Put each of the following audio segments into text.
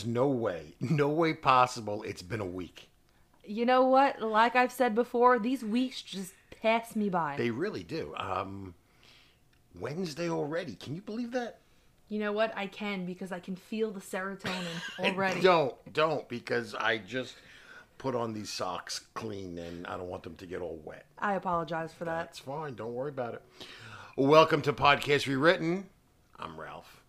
There's no way, no way possible it's been a week. You know what? Like I've said before, these weeks just pass me by. They really do. Um, Wednesday already. Can you believe that? you know what? I can because I can feel the serotonin already. Don't, don't, because I just put on these socks clean and I don't want them to get all wet. I apologize for that. That's fine. Don't worry about it. Welcome to Podcast Rewritten. I'm Ralph.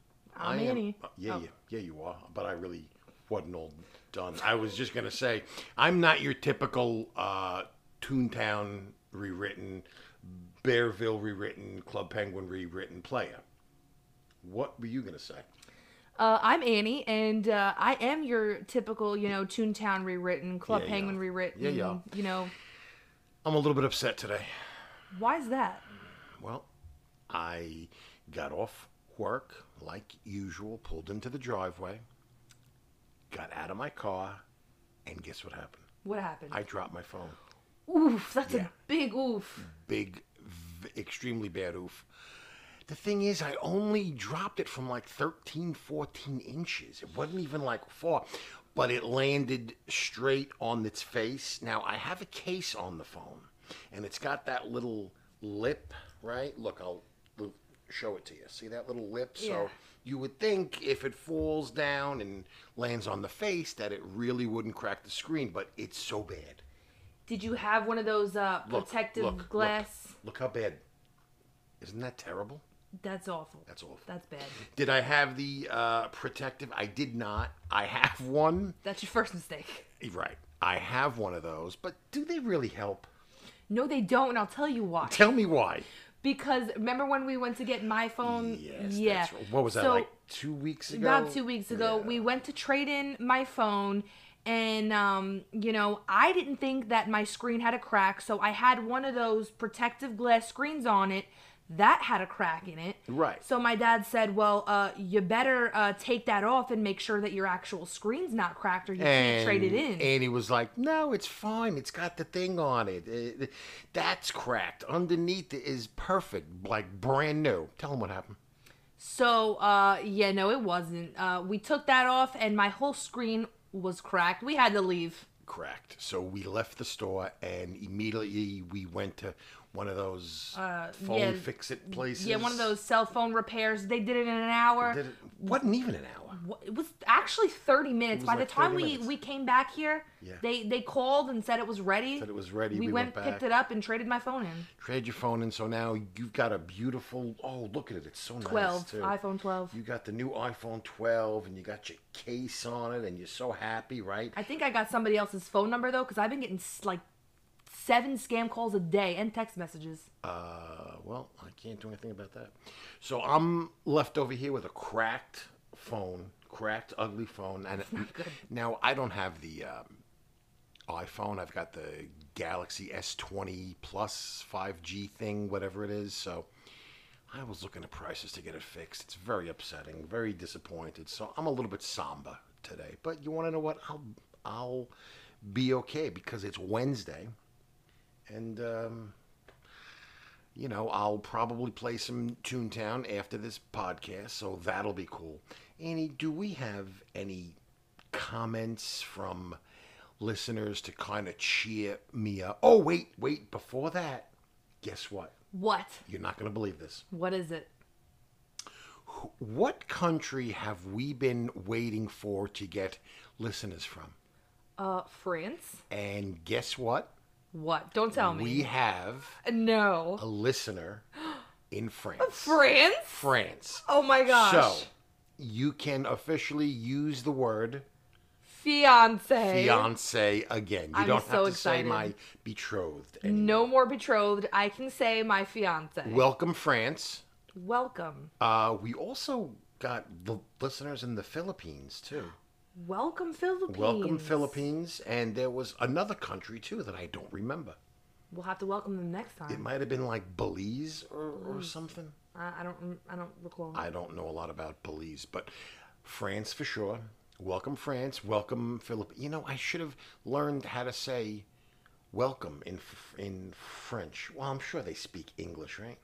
I'm I am- Annie. uh, yeah, Oh. yeah, yeah, you are. But I really wasn't all done. I was just gonna say I'm not your typical uh, Toontown rewritten, Bearville rewritten, Club Penguin rewritten player. What were you gonna say? Uh, I'm Annie, and uh, I am your typical, you know, Toontown rewritten, Club Yeah, yeah. Penguin rewritten. Yeah, yeah. You know, I'm a little bit upset today. why is that? Well, I got off work like usual, pulled into the driveway, got out of my car, and guess what happened? What happened? I dropped my phone. oof, that's Yeah. a big oof. Big, v- extremely bad oof. The thing is, I only dropped it from like 13, 14 inches. It wasn't even like far, but it landed straight on its face. Now, I have a case on the phone, and it's got that little lip, right? Look, I'll show it to you. See that little lip? Yeah. So you would think if it falls down and lands on the face that it really wouldn't crack the screen, but it's so bad. Did you have one of those uh, Look, protective look, look. glass? Look how bad. Isn't that terrible? That's awful. That's awful. That's bad. Did I have the uh, protective? I did not. I have one. That's your first mistake. Right. I have one of those, but do they really help? No, they don't, and I'll tell you why. Tell me why. Because remember when we went to get my phone? Yes. yeah. Right. what was that So, like two weeks ago? about two weeks ago Yeah. we went to trade in my phone and um, you know i didn't think that my screen had a crack so i had one of those protective glass screens on it that had a crack in it Right. so my dad said well uh, you better uh, take that off and make sure that your actual screen's not cracked or you can't trade it in And he was like, "No, it's fine. It's got the thing on it. Uh, that's cracked. Underneath it is perfect, like brand new." Tell him what happened. So, uh, yeah, no, it wasn't. Uh, we took that off, and my whole screen was cracked. We had to leave. Cracked. So we left the store and immediately we went to one of those phone Uh, yeah. fix it places. Yeah, one of those cell phone repairs. They did it in an hour. Did it, wasn't even an hour. It was actually 30 minutes. By like the time we, minutes. we came back here, Yeah. they they called and said it was ready. Said it was ready. We, We went, went picked it up, and traded my phone in. Trade your phone in. So now you've got a beautiful. Oh, look at it. It's so nice 12, iPhone 12. You got the new iPhone 12 and you got your case on it and you're so happy, right? I think I got somebody else's phone number though, because I've been getting like seven scam calls a day and text messages. Uh, well, I can't do anything about that. So I'm left over here with a cracked phone, cracked, ugly phone, and good. now I don't have the um, iPhone. I've got the Galaxy S20 Plus 5G thing, whatever it is. So I was looking at prices to get it fixed. It's very upsetting, very disappointed. So I'm a little bit somber today. But you want to know what? I'll I'll be okay because it's Wednesday, and. Um, you know, I'll probably play some Toontown after this podcast, so that'll be cool. Annie, do we have any comments from listeners to kind of cheer me up? Oh, wait, wait, before that, guess what? What? You're not going to believe this. What is it? What country have we been waiting for to get listeners from? Uh, France? And guess what? What? Don't tell me. We have no. a listener in France. France? France. Oh my gosh. So, you can officially use the word Fiance. fiance again. You I'm don't so have to say my betrothed. anymore. No more betrothed. I can say my fiance. Welcome, France. Welcome. Uh, we also got the listeners in the Philippines too. Welcome, Philippines. Welcome, Philippines. And there was another country too that I don't remember. We'll have to welcome them next time. It might have been like Belize or, or something. I, I don't. I don't recall. I don't know a lot about Belize, but France for sure. Welcome, France. Welcome, Philip. You know, I should have learned how to say welcome in in French. Well, I'm sure they speak English, right?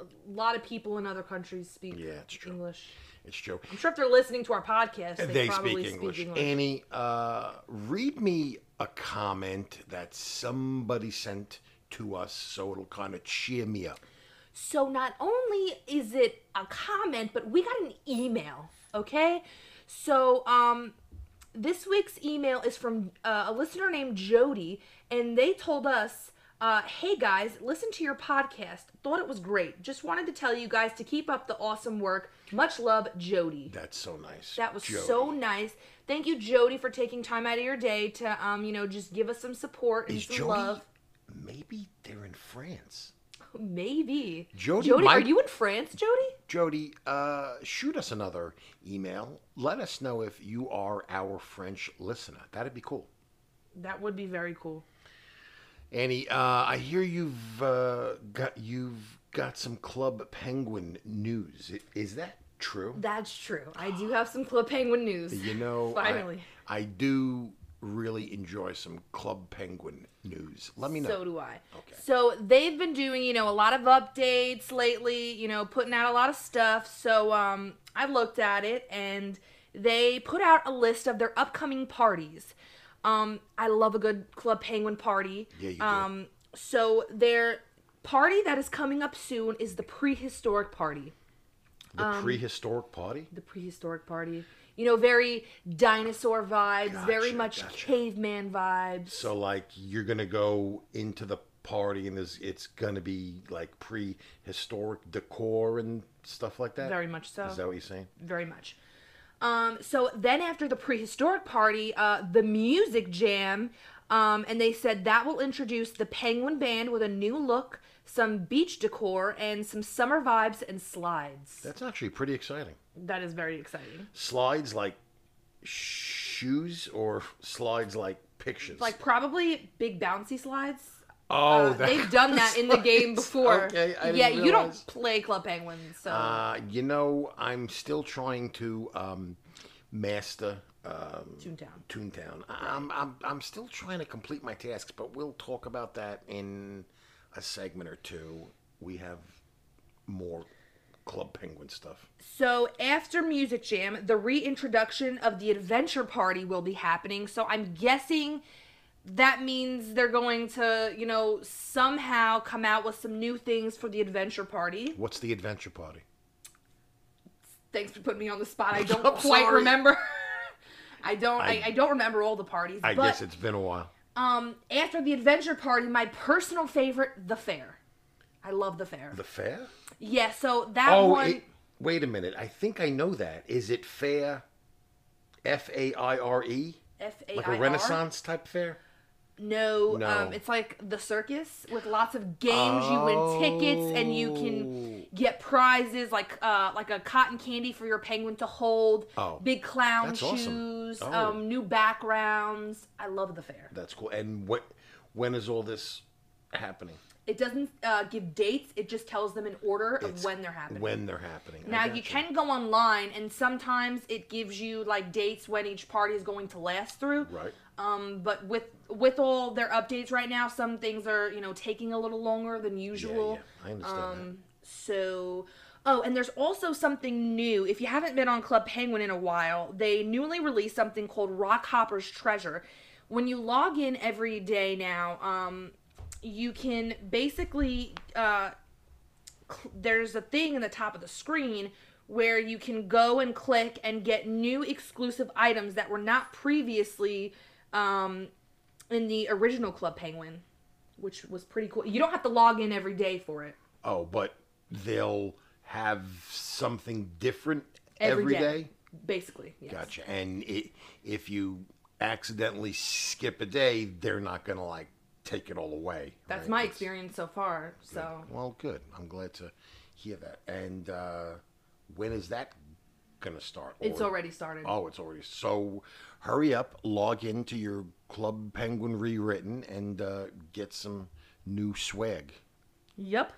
A lot of people in other countries speak Yeah, it's true. English. It's true. I'm sure if they're listening to our podcast, they, They probably speak English. speak Annie, uh, read me a comment that somebody sent to us so it'll kind of cheer me up. So not only is it a comment, but we got an email. Okay, so um, this week's email is from uh, a listener named Jody, and they told us. Uh, hey guys, listen to your podcast. Thought it was great. Just wanted to tell you guys to keep up the awesome work. Much love, Jody. That's so nice. That was Jody. so nice. Thank you, Jody, for taking time out of your day to, um, you know, just give us some support and Is some Jody? love. Maybe they're in France. Maybe. Jody Jody, are you in France, Jody? Jody, uh, shoot us another email. Let us know if you are our French listener. That'd be cool. That would be very cool. Annie, uh, I hear you've uh, got you've got some Club Penguin news. Is that true? That's true. I do have some Club Penguin news. You know, I- Finally. I, do really enjoy some Club Penguin news. Let me know. So do I. Okay. So they've been doing, you know, a lot of updates lately, you know, putting out a lot of stuff. So um I looked at it and they put out a list of their upcoming parties. Um I love a good Club Penguin party. Yeah, you do. Um so their party that is coming up soon is the prehistoric party. the um, prehistoric party. The prehistoric party. You know, very dinosaur vibes, very much gotcha. caveman vibes. So, like, you're gonna go into the party, and there's it's gonna be like prehistoric decor and stuff like that. Very much so. Is that what you're saying? very much. Um, so then after the prehistoric party, uh, the music jam, um, and they said that will introduce the Penguin Band with a new look, some beach decor, and some summer vibes and slides. That's actually pretty exciting. That is very exciting. Slides like shoes, or slides like pictures. Like probably big bouncy slides. Oh, Uh, they've done that in the game before. Okay, yeah, you don't play Club Penguin, so Uh, you know, I'm still trying to um, master um, Toontown. Toontown. I'm, I'm, I'm still trying to complete my tasks, but we'll talk about that in a segment or two. We have more Club Penguin stuff. So after Music Jam, the reintroduction of the Adventure Party will be happening. So I'm guessing that means they're going to, you know, somehow come out with some new things for the Adventure Party. What's the adventure party? Thanks for putting me on the spot. I don't I'm quite sorry. remember. I don't. I, I- I, don't remember all the parties. I but guess it's been a while. um, after the Adventure Party, my personal favorite, the fair. I love the fair. The fair? yeah. So that Oh, one. it, wait a minute. I think I know that. Is it fair? F A I R E? F A Like a Renaissance type fair? No, No. Um, it's like the circus with lots of games. You win tickets and you Oh. can get prizes like uh, like a cotton candy for your penguin to hold. Oh, big clown that's awesome. shoes. Oh. Um, new backgrounds. I love the fair. That's cool. And what? When is all this happening? It doesn't uh, give dates. It just tells them an order of It's when they're happening. When they're happening. I now gotcha. you can go online, and sometimes it gives you like dates when each party is going to last through. Right. Um, but with with all their updates right now, some things are you know taking a little longer than usual. yeah, I understand Um, so. Oh, and there's also something new. If you haven't been on Club Penguin in a while, they newly released something called Rockhopper's Treasure. When you log in every day now, um, you can basically uh, cl- there's a thing in the top of the screen where you can go and click and get new exclusive items that were not previously um, in the original Club Penguin, which was pretty cool. You don't have to log in every day for it. Oh, but they'll have something different Every every day. day. Basically, yes. Gotcha. And it, if you accidentally skip a day, they're not gonna like take it all away. That's right? my It's- experience so far. So Well, good. I'm glad to hear that. And uh, when is that gonna start? it's Or- already started. Oh, it's already. So hurry up, log into your Club Penguin rewritten, and uh, get some new swag. Yep.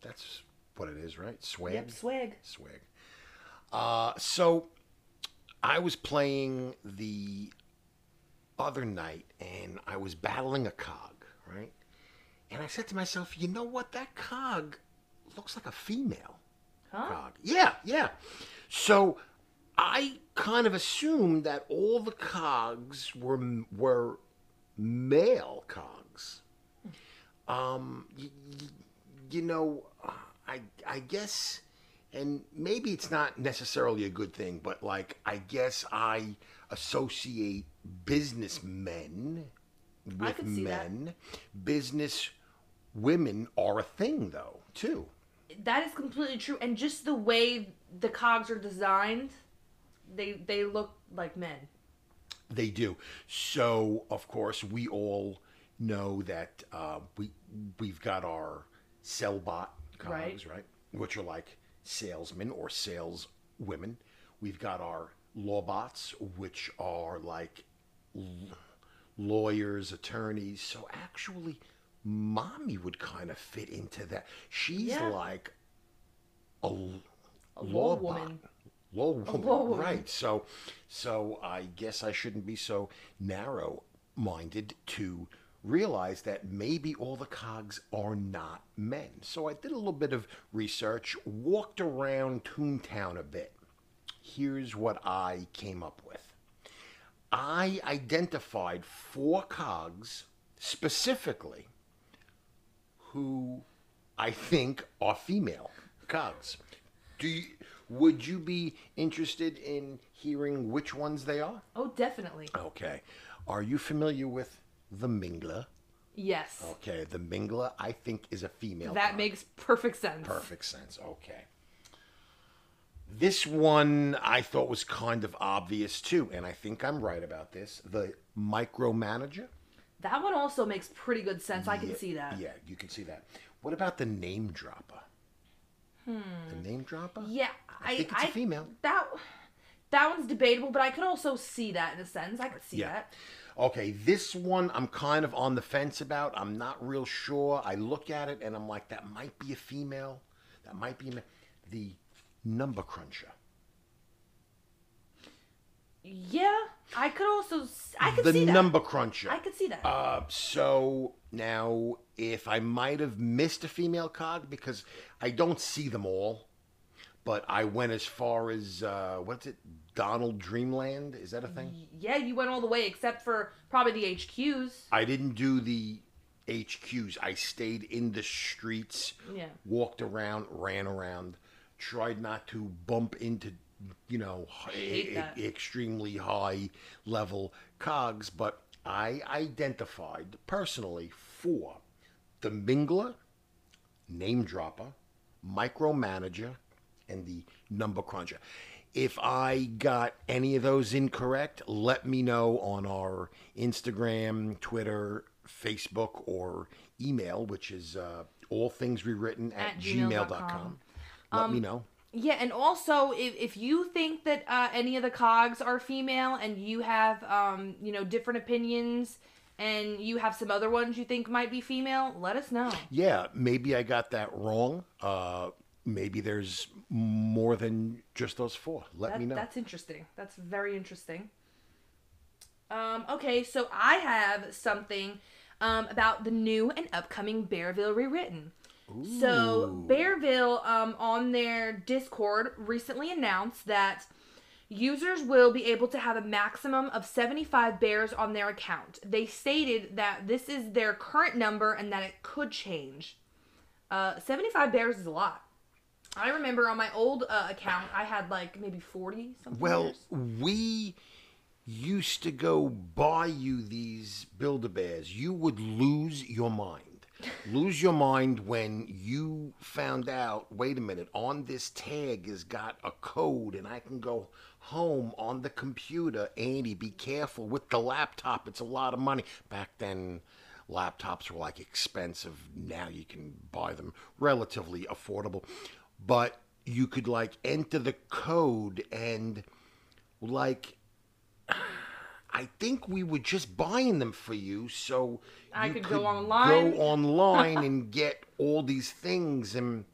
That's what it is, right? Swag. Yep. Swag. Swag. Uh, so I was playing the other night and I was battling a cog, right? And I said to myself, you know what? That cog looks like a female Huh? cog. Yeah, yeah. So I kind of assumed that all the cogs were were male cogs. Um, y- y- you know, I I guess, and maybe it's not necessarily a good thing, but like I guess I associate businessmen with see that. men. Business women are a thing, though, too. That is completely true, and just the way the cogs are designed, they they look like men. They do. So, of course, we all know that uh, we we've got our Sellbot cogs, Right. right. Which are like salesmen or sales women. We've got our Lawbots, which are like lawyers, attorneys. So actually, mommy would kind of fit into that. She's Yeah. like a law Lawbot. woman. Law woman, law woman. right? So, so I guess I shouldn't be so narrow-minded to realize that maybe all the cogs are not men. So I did a little bit of research, walked around Toontown a bit. Here's what I came up with. I identified four cogs specifically who I think are female cogs. Do you, would you be interested in hearing which ones they are? Oh, definitely. Okay. Are you familiar with the Mingler? Yes. Okay, the Mingler I think is a female. that cog. makes perfect sense. perfect sense. Okay. This one I thought was kind of obvious too, and I think I'm right about this. The micromanager. That one also makes pretty good sense. I can Yeah, see that. Yeah, you can see that. What about the name dropper? Hmm. The name dropper? Yeah, I, think it's a female. That that one's debatable, but I could also see that in a sense. I could see Yeah. that. Okay, this one I'm kind of on the fence about. I'm not real sure. I look at it and I'm like, that might be a female. That might be a ma- the number cruncher. Yeah, I could also I could the see that. number cruncher. I could see that. Uh, so now, if I might have missed a female cog because I don't see them all, but I went as far as uh, what's it, Donald Dreamland? Is that a thing? yeah, you went all the way except for probably the HQs. I didn't do the HQs. I stayed in the streets, Yeah. walked around, ran around, tried not to bump into, you know, e- extremely high level cogs. But I identified personally four the Mingler, Name Dropper, Micromanager, and the Number Cruncher. If I got any of those incorrect, let me know on our Instagram, Twitter, Facebook, or email, which is uh, all things rewritten at, At gmail.com. gmail.com. Let me know. Yeah, and also if, if you think that uh, any of the cogs are female and you have um, you know different opinions and you have some other ones you think might be female, let us know. Yeah, maybe I got that wrong. Uh, maybe there's more than just those four. Let That, me know. That's interesting. That's very interesting. Um, okay, so I have something um, about the new and upcoming Bearville rewritten. So Bearville um, on their Discord recently announced that users will be able to have a maximum of 75 bears on their account. They stated that this is their current number and that it could change. Uh, 75 bears is a lot. I remember on my old uh, account, I had like maybe 40 something. Well, bears. we used to go buy you these Build-A-Bears. You would lose your mind. Lose your mind when you found out, wait a minute, on this tag has got a code and I can go home on the computer. Andy, be careful with the laptop. It's a lot of money. Back then, laptops were like expensive. Now you can buy them relatively affordable. But you could like enter the code and like I think we were just buying them for you so I you could go online. go online and get all these things and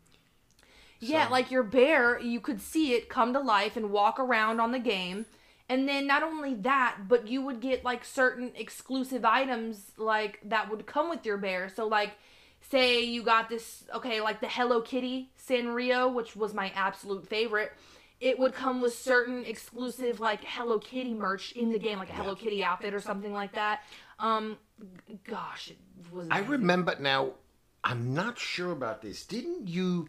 Yeah, like your bear, you could see it come to life and walk around on the game. And then not only that, but you would get like certain exclusive items like that would come with your bear. So like say you got this okay, like the Hello Kitty Sanrio, which was my absolute favorite. It would come with certain exclusive like Hello Kitty merch in the game, like a Hello Kitty outfit or something like that. Um, g- gosh, it was. I amazing. remember now. I'm not sure about this. Didn't you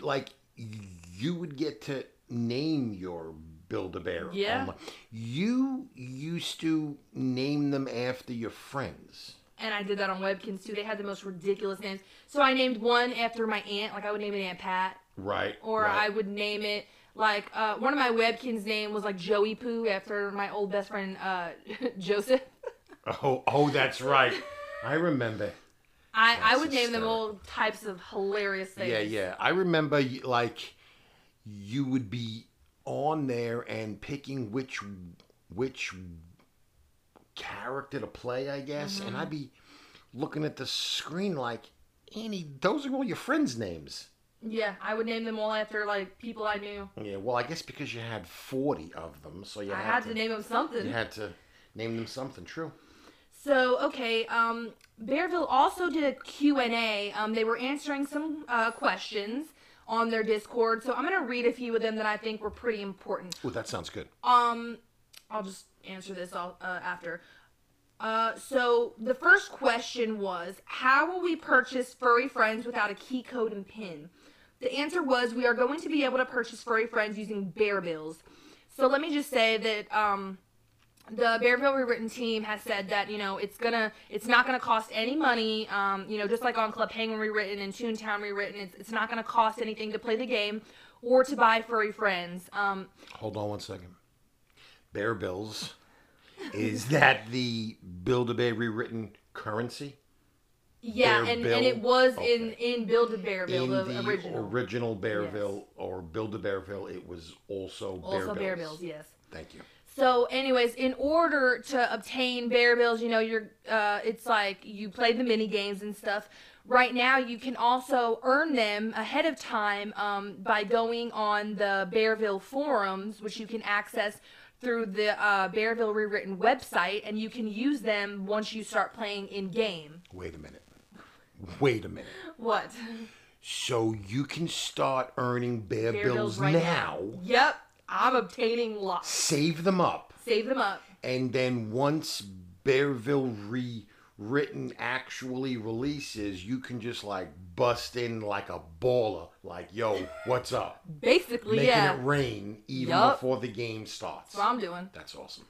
like you would get to name your Build a Bear? Yeah. You used to name them after your friends. and I did that on Webkinz too. They had the most ridiculous names. So I named one after my aunt, like I would name it Aunt Pat, Right. or I would name it like uh, one of my Webkinz name was like Joey Poo after my old best friend uh, Joseph. Oh, oh, that's right. I remember. I, I That's would name them all types of hilarious things. Yeah, yeah. I remember like you would be on there and picking which which character to play, I guess, and I'd be looking at the screen like, Annie, those are all your friends' names. Yeah, I would name them all after like people I knew. Yeah, well, I guess because you had forty of them, so you I had, had to, to name them something. you had to name them something. True. So okay, um, Bearville also did a Q and A. Um, they were answering some uh, questions on their Discord. So I'm gonna read a few of them that I think were pretty important. Oh, that sounds good. Um, I'll just answer this all uh, after. Uh, so the first question was, how will we purchase furry friends without a key code and pin? The answer was, we are going to be able to purchase furry friends using Bear Bills. So let me just say that um, the Bearville Rewritten team has said that you know it's gonna, it's not gonna cost any money. Um, you know, just like on Club Penguin Rewritten and Toontown Rewritten, it's, it's not gonna cost anything to play the game or to buy furry friends. Um, Hold on one second. Bear Bills. Is that the Build a Bear rewritten currency? Yeah, and, and it was in Okay. in Build a Bearville, in the, the original. original Bearville or Build a Bearville, it was also Bear also. Bear Bills, yes. Thank you. So, anyways, in order to obtain Bear Bills, you know, you're uh, it's like you play the mini games and stuff. Right now, you can also earn them ahead of time um, by going on the Bearville forums, which you can access through the uh, Bearville Rewritten website, and you can use them once you start playing in game. Wait a minute. Wait a minute. What? So you can start earning Bear, Bear Bills, Bills right now, Yep, I'm obtaining lots. save them up, Save them up. and then once Bearville rewritten actually releases, you can just like bust in like a baller, like, yo, what's up? Basically, Making yeah. it rain even Yup. before the game starts. That's what I'm doing. That's awesome.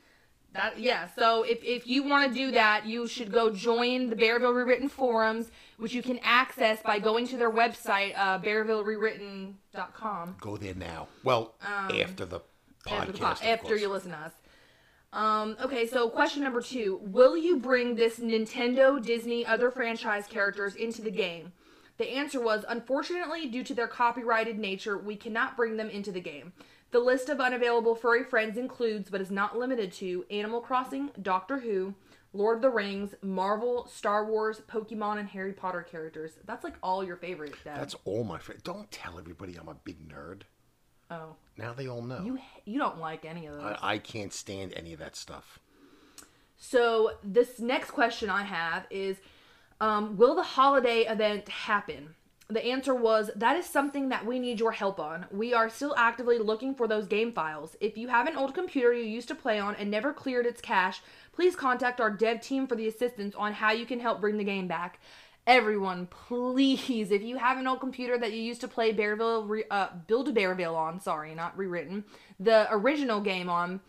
That yeah. So if, if you want to do that, you should go join the Bearville Rewritten forums, which you can access by going to their website, uh, BearvilleRewritten.com. Go there now. Well, after the podcast, Um, After, the po- after you listen to us. Um, okay, so question number two: Will you bring this Nintendo, Disney, other franchise characters into the game? The answer was, unfortunately, due to their copyrighted nature, we cannot bring them into the game. The list of unavailable furry friends includes, but is not limited to, Animal Crossing, Doctor Who, Lord of the Rings, Marvel, Star Wars, Pokemon, and Harry Potter characters. That's like all your favorite. Dad. That's all my friends. Don't tell everybody I'm a big nerd. oh, Now they all know. you you don't like any of those. I, I can't stand any of that stuff. So this next question I have is, um, will the holiday event happen? The answer was that is something that we need your help on. We are still actively looking for those game files. If you have an old computer you used to play on and never cleared its cache, please contact our dev team for the assistance on how you can help bring the game back. Everyone, please, if you have an old computer that you used to play Bearville, re- uh, Build a Bearville on, sorry, not rewritten, the original game on,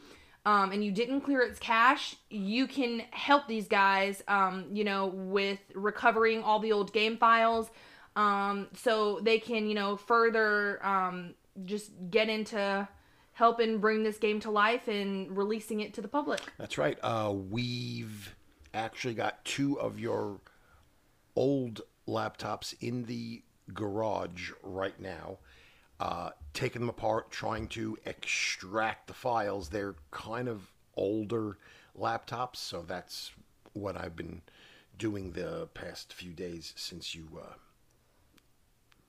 um, and you didn't clear its cache, you can help these guys, um, you know, with recovering all the old game files, um, so they can, you know, further um, just get into helping bring this game to life and releasing it to the public. That's right. Uh, we've actually got two of your old laptops in the garage right now, uh, taking them apart, trying to extract the files. They're kind of older laptops, so that's what I've been doing the past few days since you uh,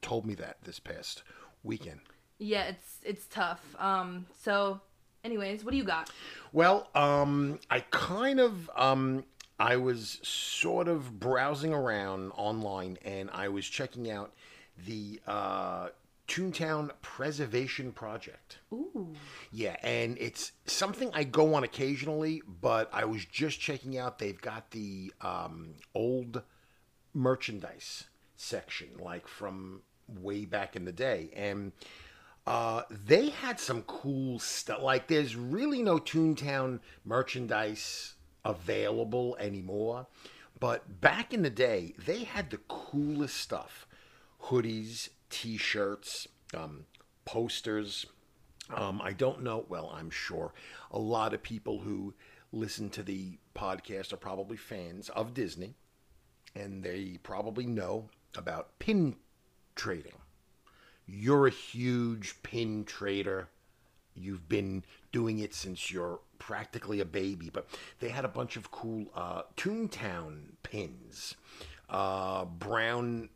told me that this past weekend. Yeah, it's it's tough. Um, so, anyways, what do you got? Well, um, I kind of um, I was sort of browsing around online and I was checking out the uh, Toontown Preservation Project. Ooh. Yeah, and it's something I go on occasionally, but I was just checking out. They've got the um, old merchandise section, like from way back in the day, and uh, they had some cool stuff. Like, there's really no Toontown merchandise available anymore, but back in the day, they had the coolest stuff: hoodies, T-shirts, um, posters. Um, I don't know. Well, I'm sure a lot of people who listen to the podcast are probably fans of Disney, and they probably know about pin trading. You're a huge pin trader. You've been doing it since you're practically a baby, but they had a bunch of cool uh, Toontown pins. Uh, brown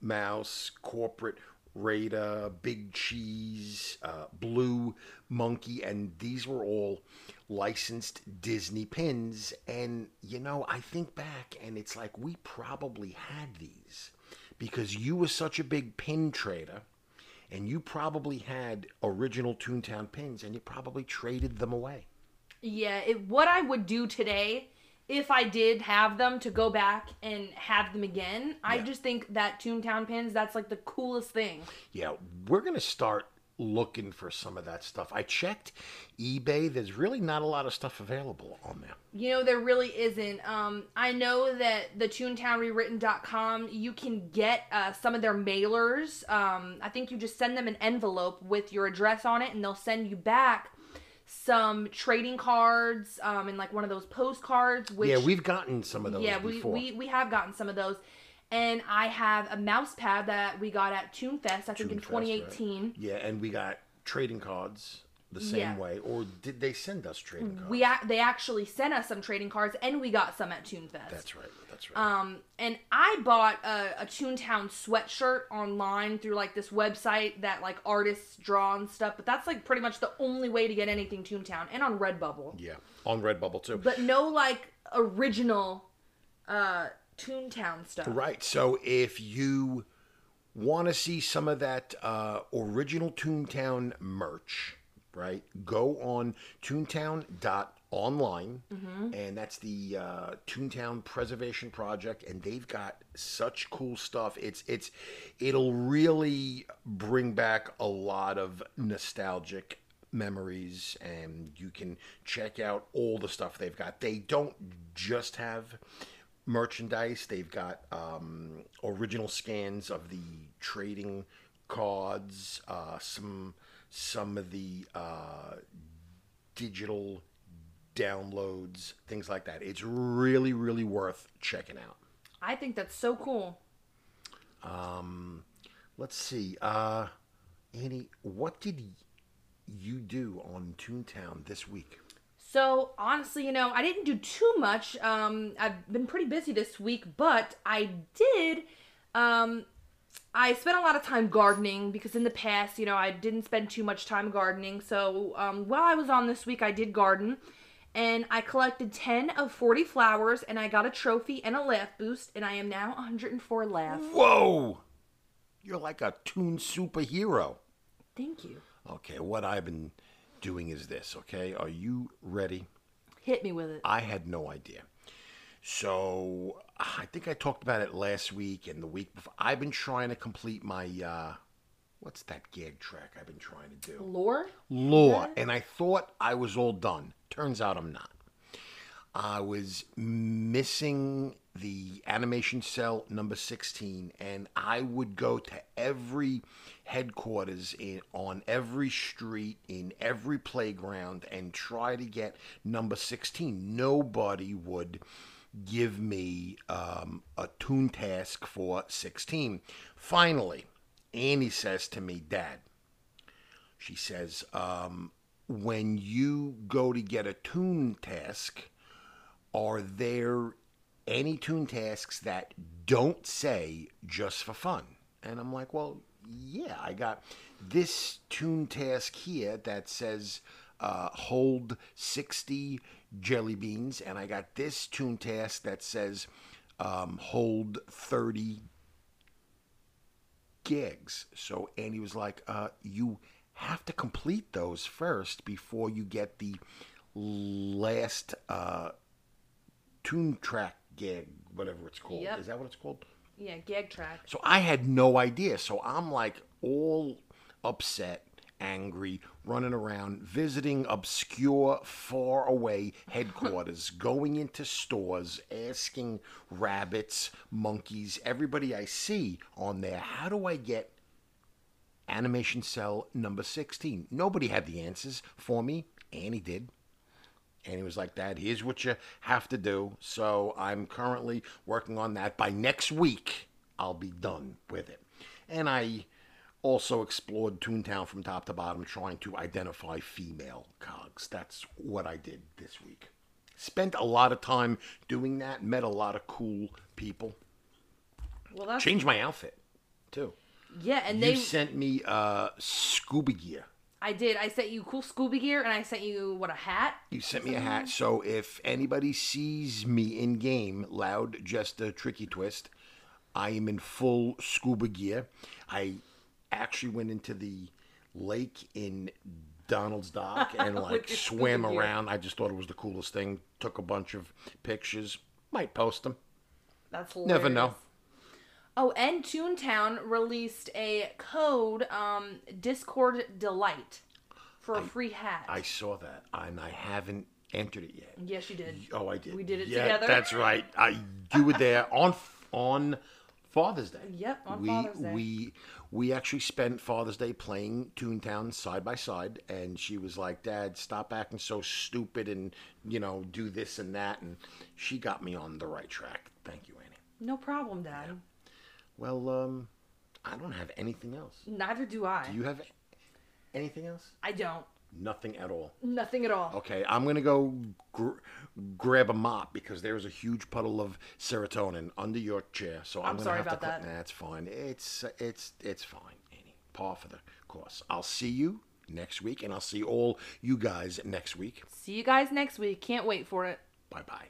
mouse, corporate Raider, Big Cheese, uh, Blue Monkey, and these were all licensed Disney pins. And, you know, I think back and it's like we probably had these because you were such a big pin trader and you probably had original Toontown pins and you probably traded them away. Yeah, it, what I would do today if I did have them to go back and have them again, I just think that Toontown pins, that's like the coolest thing. Yeah, we're going to start looking for some of that stuff. I checked eBay. There's really not a lot of stuff available on there. You know, there really isn't. Um, I know that the ToontownRewritten.com, you can get uh, some of their mailers. Um, I think you just send them an envelope with your address on it, and they'll send you back some trading cards um, and like one of those postcards. Which yeah, we've gotten some of those yeah, we, we we have gotten some of those. And I have a mouse pad that we got at ToonFest, I think in Toonfest, right. 2018. Yeah, and we got trading cards the same Yeah. way. Or did they send us trading cards? We ac- they actually sent us some trading cards, and we got some at ToonFest. That's right. That's right. Um, and I bought a, a Toontown sweatshirt online through like this website that like artists draw and stuff. But that's like pretty much the only way to get anything Toontown, and on Redbubble. yeah, on Redbubble too. But no like original uh Toontown stuff. Right. So if you want to see some of that uh, original Toontown merch, right, go on toontown.online, and that's the uh, Toontown Preservation Project, and they've got such cool stuff. It's it's it'll really bring back a lot of nostalgic memories and you can check out all the stuff they've got they don't just have merchandise. They've got um, original scans of the trading cards, uh, some some of the uh, digital downloads, things like that. It's really really worth checking out. I think that's so cool. Let's see, uh, Annie, what did you do on Toontown this week? So honestly, you know, I didn't do too much. Um, I've been pretty busy this week, but I did. Um, I spent a lot of time gardening because in the past, you know, I didn't spend too much time gardening. So um, while I was on this week, I did garden, and I collected ten of forty flowers, and I got a trophy and a laugh boost, and I am now 104 laugh. Whoa! You're like a Toon superhero. Thank you. Okay, what I've been doing is this, okay? Are you ready? Hit me with it. I had no idea. So I think I talked about it last week and the week before. I've been trying to complete my uh what's that gag track I've been trying to do? Lore. Law. And I thought I was all done. Turns out I'm not. I was missing the animation cell number 16 and I would go to every headquarters in on every street in every playground and try to get number 16 nobody would give me um, a ToonTask for 16 finally annie says to me dad she says um, when you go to get a ToonTask are there any ToonTasks that don't say just for fun? And I'm like, well, yeah, I got this ToonTask here that says uh, hold 60 jelly beans, and I got this ToonTask that says um, hold 30 gigs. So Andy was like, uh, you have to complete those first before you get the last uh, tune track gig, whatever it's called. Yep. Is that what it's called? Yeah, gag track. So I had no idea. So I'm like all upset, angry, running around, visiting obscure, far away headquarters, going into stores, asking rabbits, monkeys, everybody I see on there, how do I get Animation Cell number 16? Nobody had the answers for me. Annie did. And he was like, Dad, here's what you have to do. So I'm currently working on that. By next week, I'll be done with it. And I also explored Toontown from top to bottom, trying to identify female cogs. That's what I did this week. Spent a lot of time doing that, met a lot of cool people. Well, that's Changed my outfit, too. yeah, and You they. sent me uh, scuba gear. I did. I sent you cool Scooby gear, and I sent you what a hat. You sent me a hat, so if anybody sees me in game, loud, just a tricky twist, I am in full scuba gear. I actually went into the lake in Donald's Dock and like swam around. I just thought it was the coolest thing. Took a bunch of pictures. Might post them. That's hilarious. Never know. Oh, and Toontown released a code, um, Discord Delight, for a free hat. I saw that, and I haven't entered it yet. yes, you did. Oh, I did. We did it yeah, together. That's right. I you were there on on Father's Day. Yep, on we, Father's Day. We we actually spent Father's Day playing Toontown side by side, and she was like, "Dad, stop acting so stupid, and you know, do this and that." And she got me on the right track. Thank you, Annie. No problem, Dad. Well, um, I don't have anything else. Neither do I. Do you have anything else? I don't. Nothing at all. Nothing at all. Okay, I'm gonna go gr- grab a mop because there's a huge puddle of serotonin under your chair. So I'm, I'm gonna sorry have about to. that. Nah, it's fine. It's it's it's fine, Annie. Par for the course. I'll see you next week, and I'll see all you guys next week. See you guys next week. Can't wait for it. Bye bye.